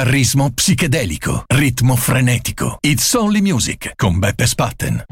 Chitarrismo psichedelico, ritmo frenetico. It's Only Music con Beppe Spatten.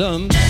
dum.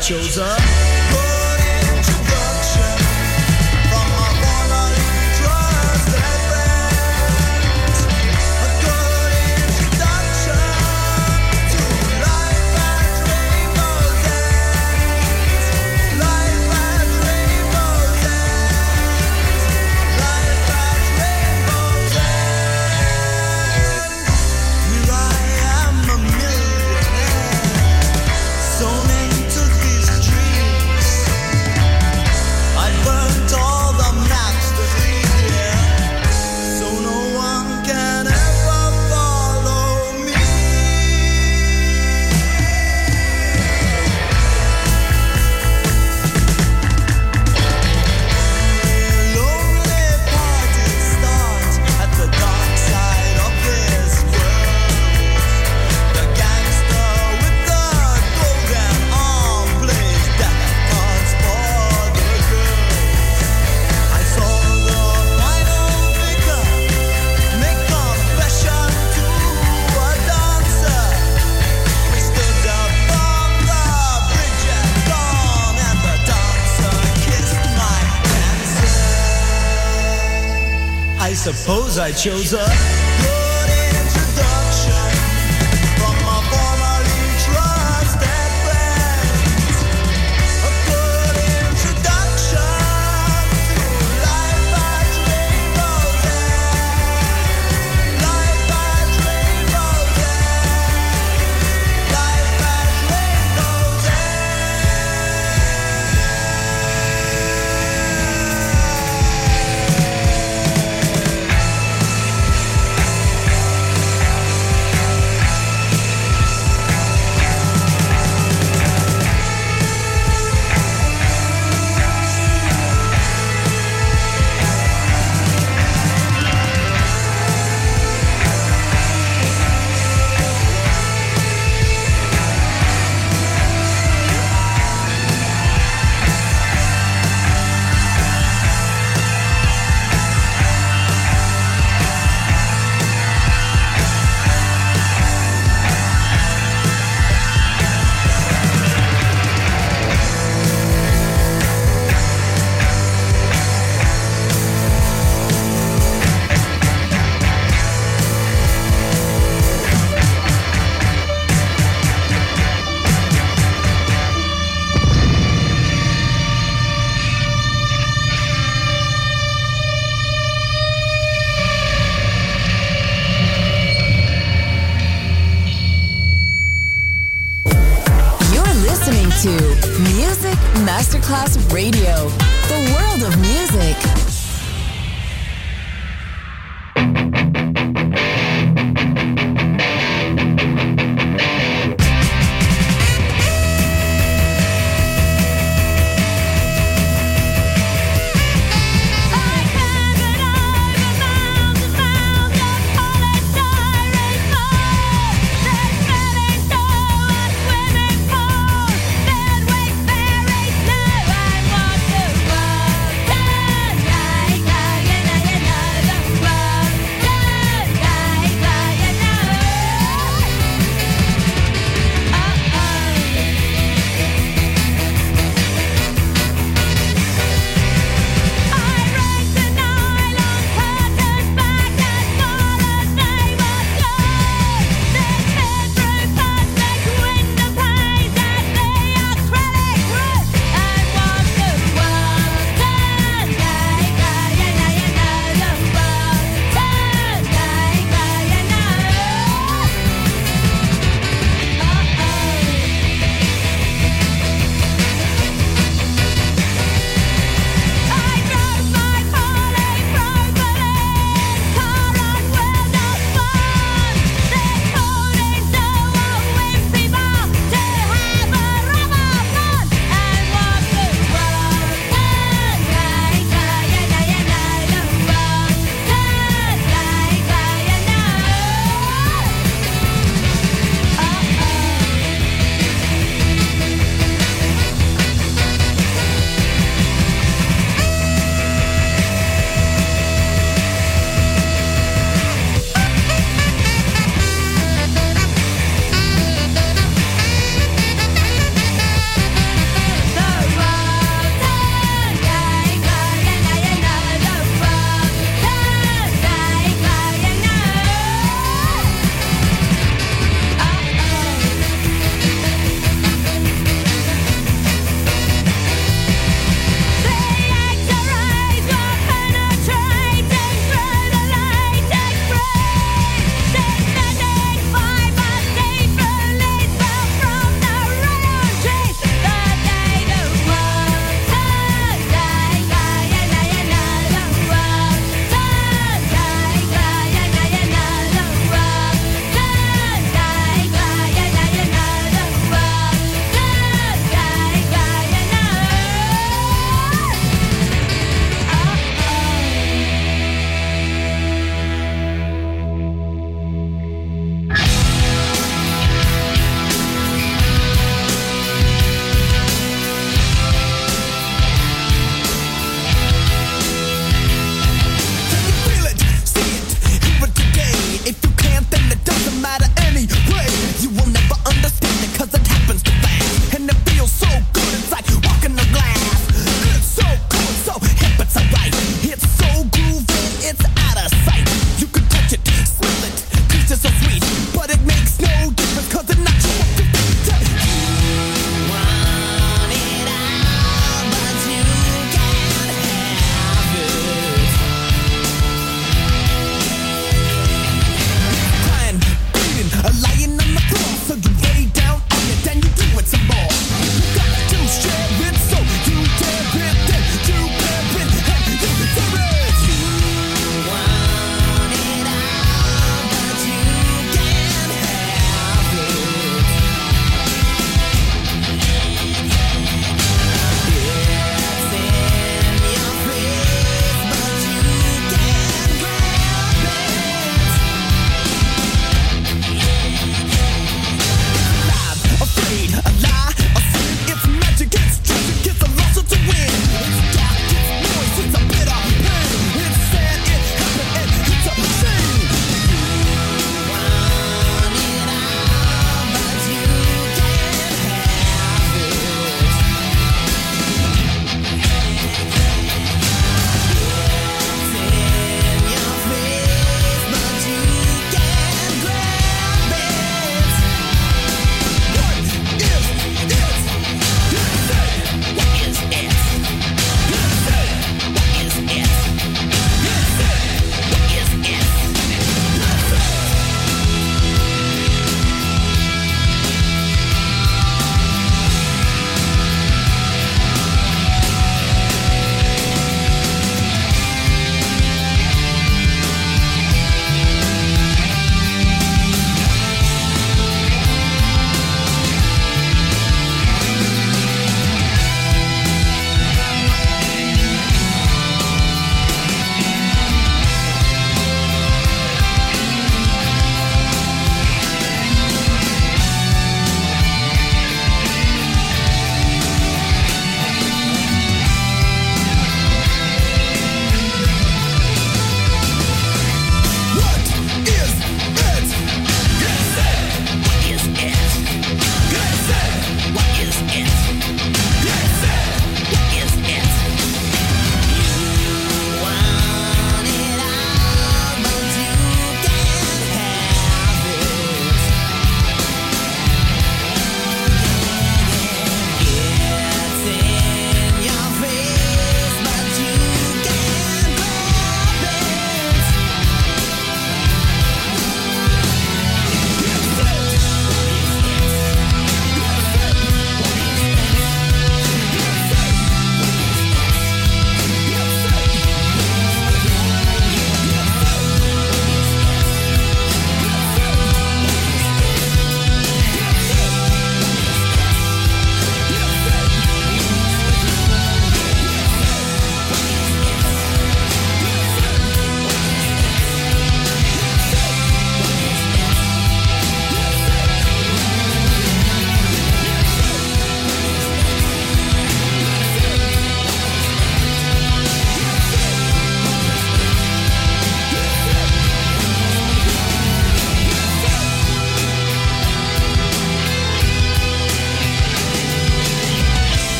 chose up. I chose her.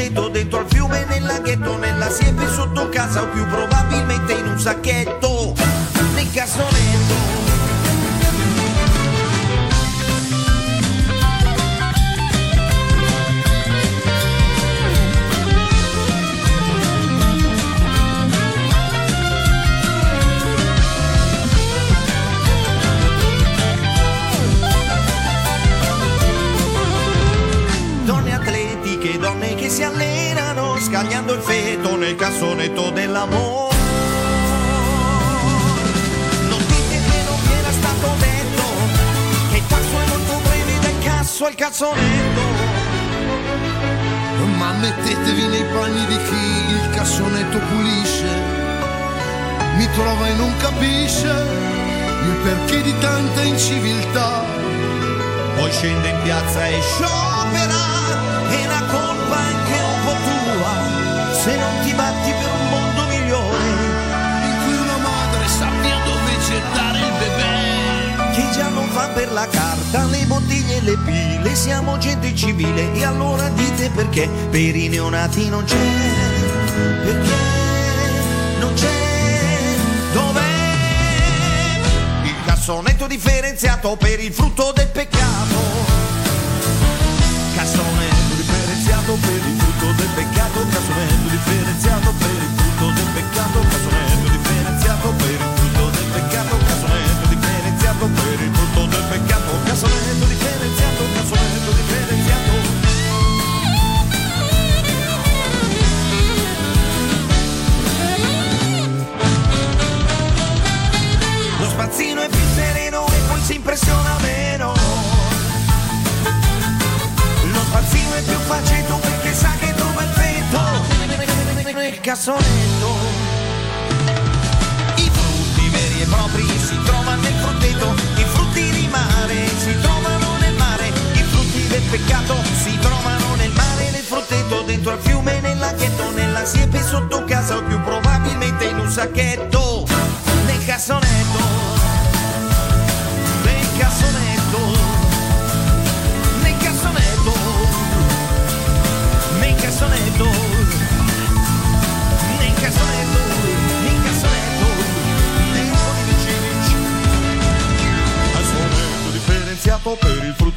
Frutteto, dentro al fiume, nel laghetto, nella siepe sotto casa o più probabilmente in un sacchetto, al cassonetto. Ma mettetevi nei panni di chi il cassonetto pulisce, mi trova e non capisce il perché di tanta inciviltà. Poi scende in piazza e sciopera, e la colpa è anche un po' tua, se non ti batti per un mondo migliore. In cui una madre sappia dove gettare Che già non fa per la carta, le bottiglie e le pile, siamo gente civile e allora dite perché? Per i neonati non c'è, perché non c'è, dov'è? Il cassonetto differenziato per il frutto del peccato, cassonetto differenziato per il frutto del peccato, cassonetto differenziato per il frutto del peccato, cassonetto differenziato per il frutto del peccato, peccato, cassonetto differenziato, cassonetto differenziato. Lo spazzino è più sereno e poi si impressiona meno. Lo spazzino è più faceto perché sa che trova il fetto nel cassonetto. I frutti veri e propri si trovano dentro al fiume, nel laghetto, nella siepe sotto casa o più probabilmente in un sacchetto,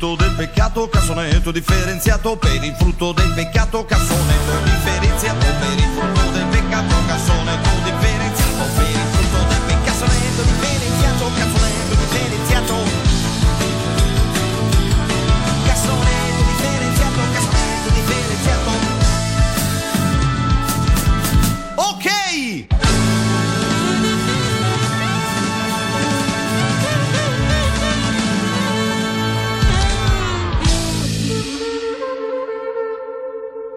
frutto del peccato, cassonetto differenziato per il frutto del peccato, cassonetto differenziato per il frutto del peccato, cassonetto differenziato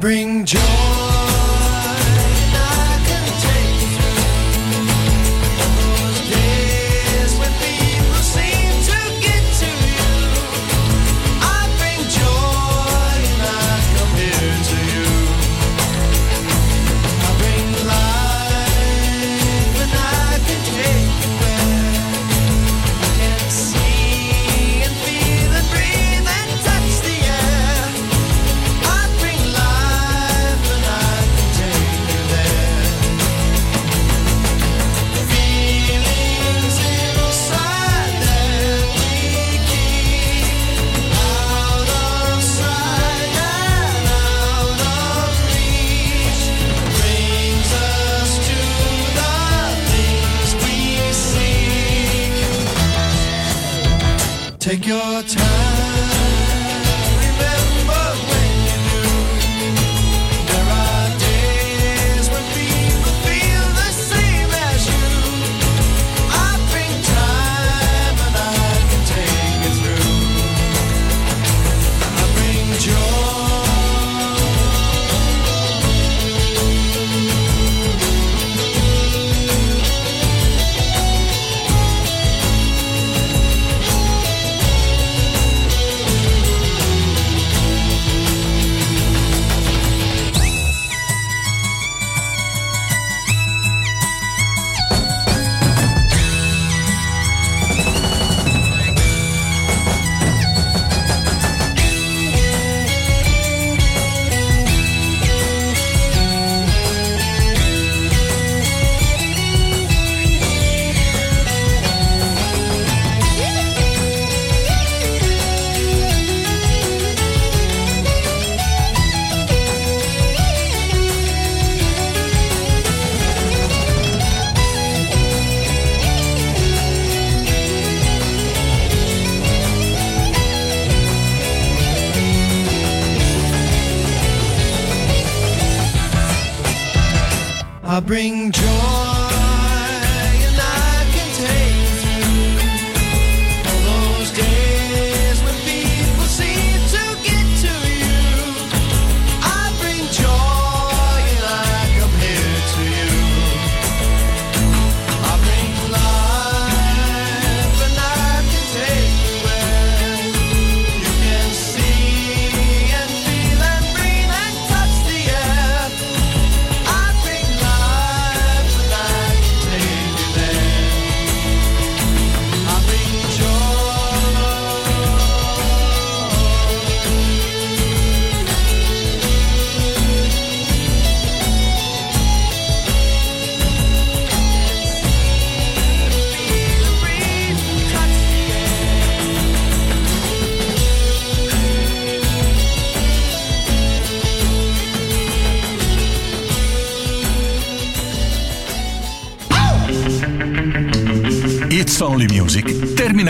bring joy.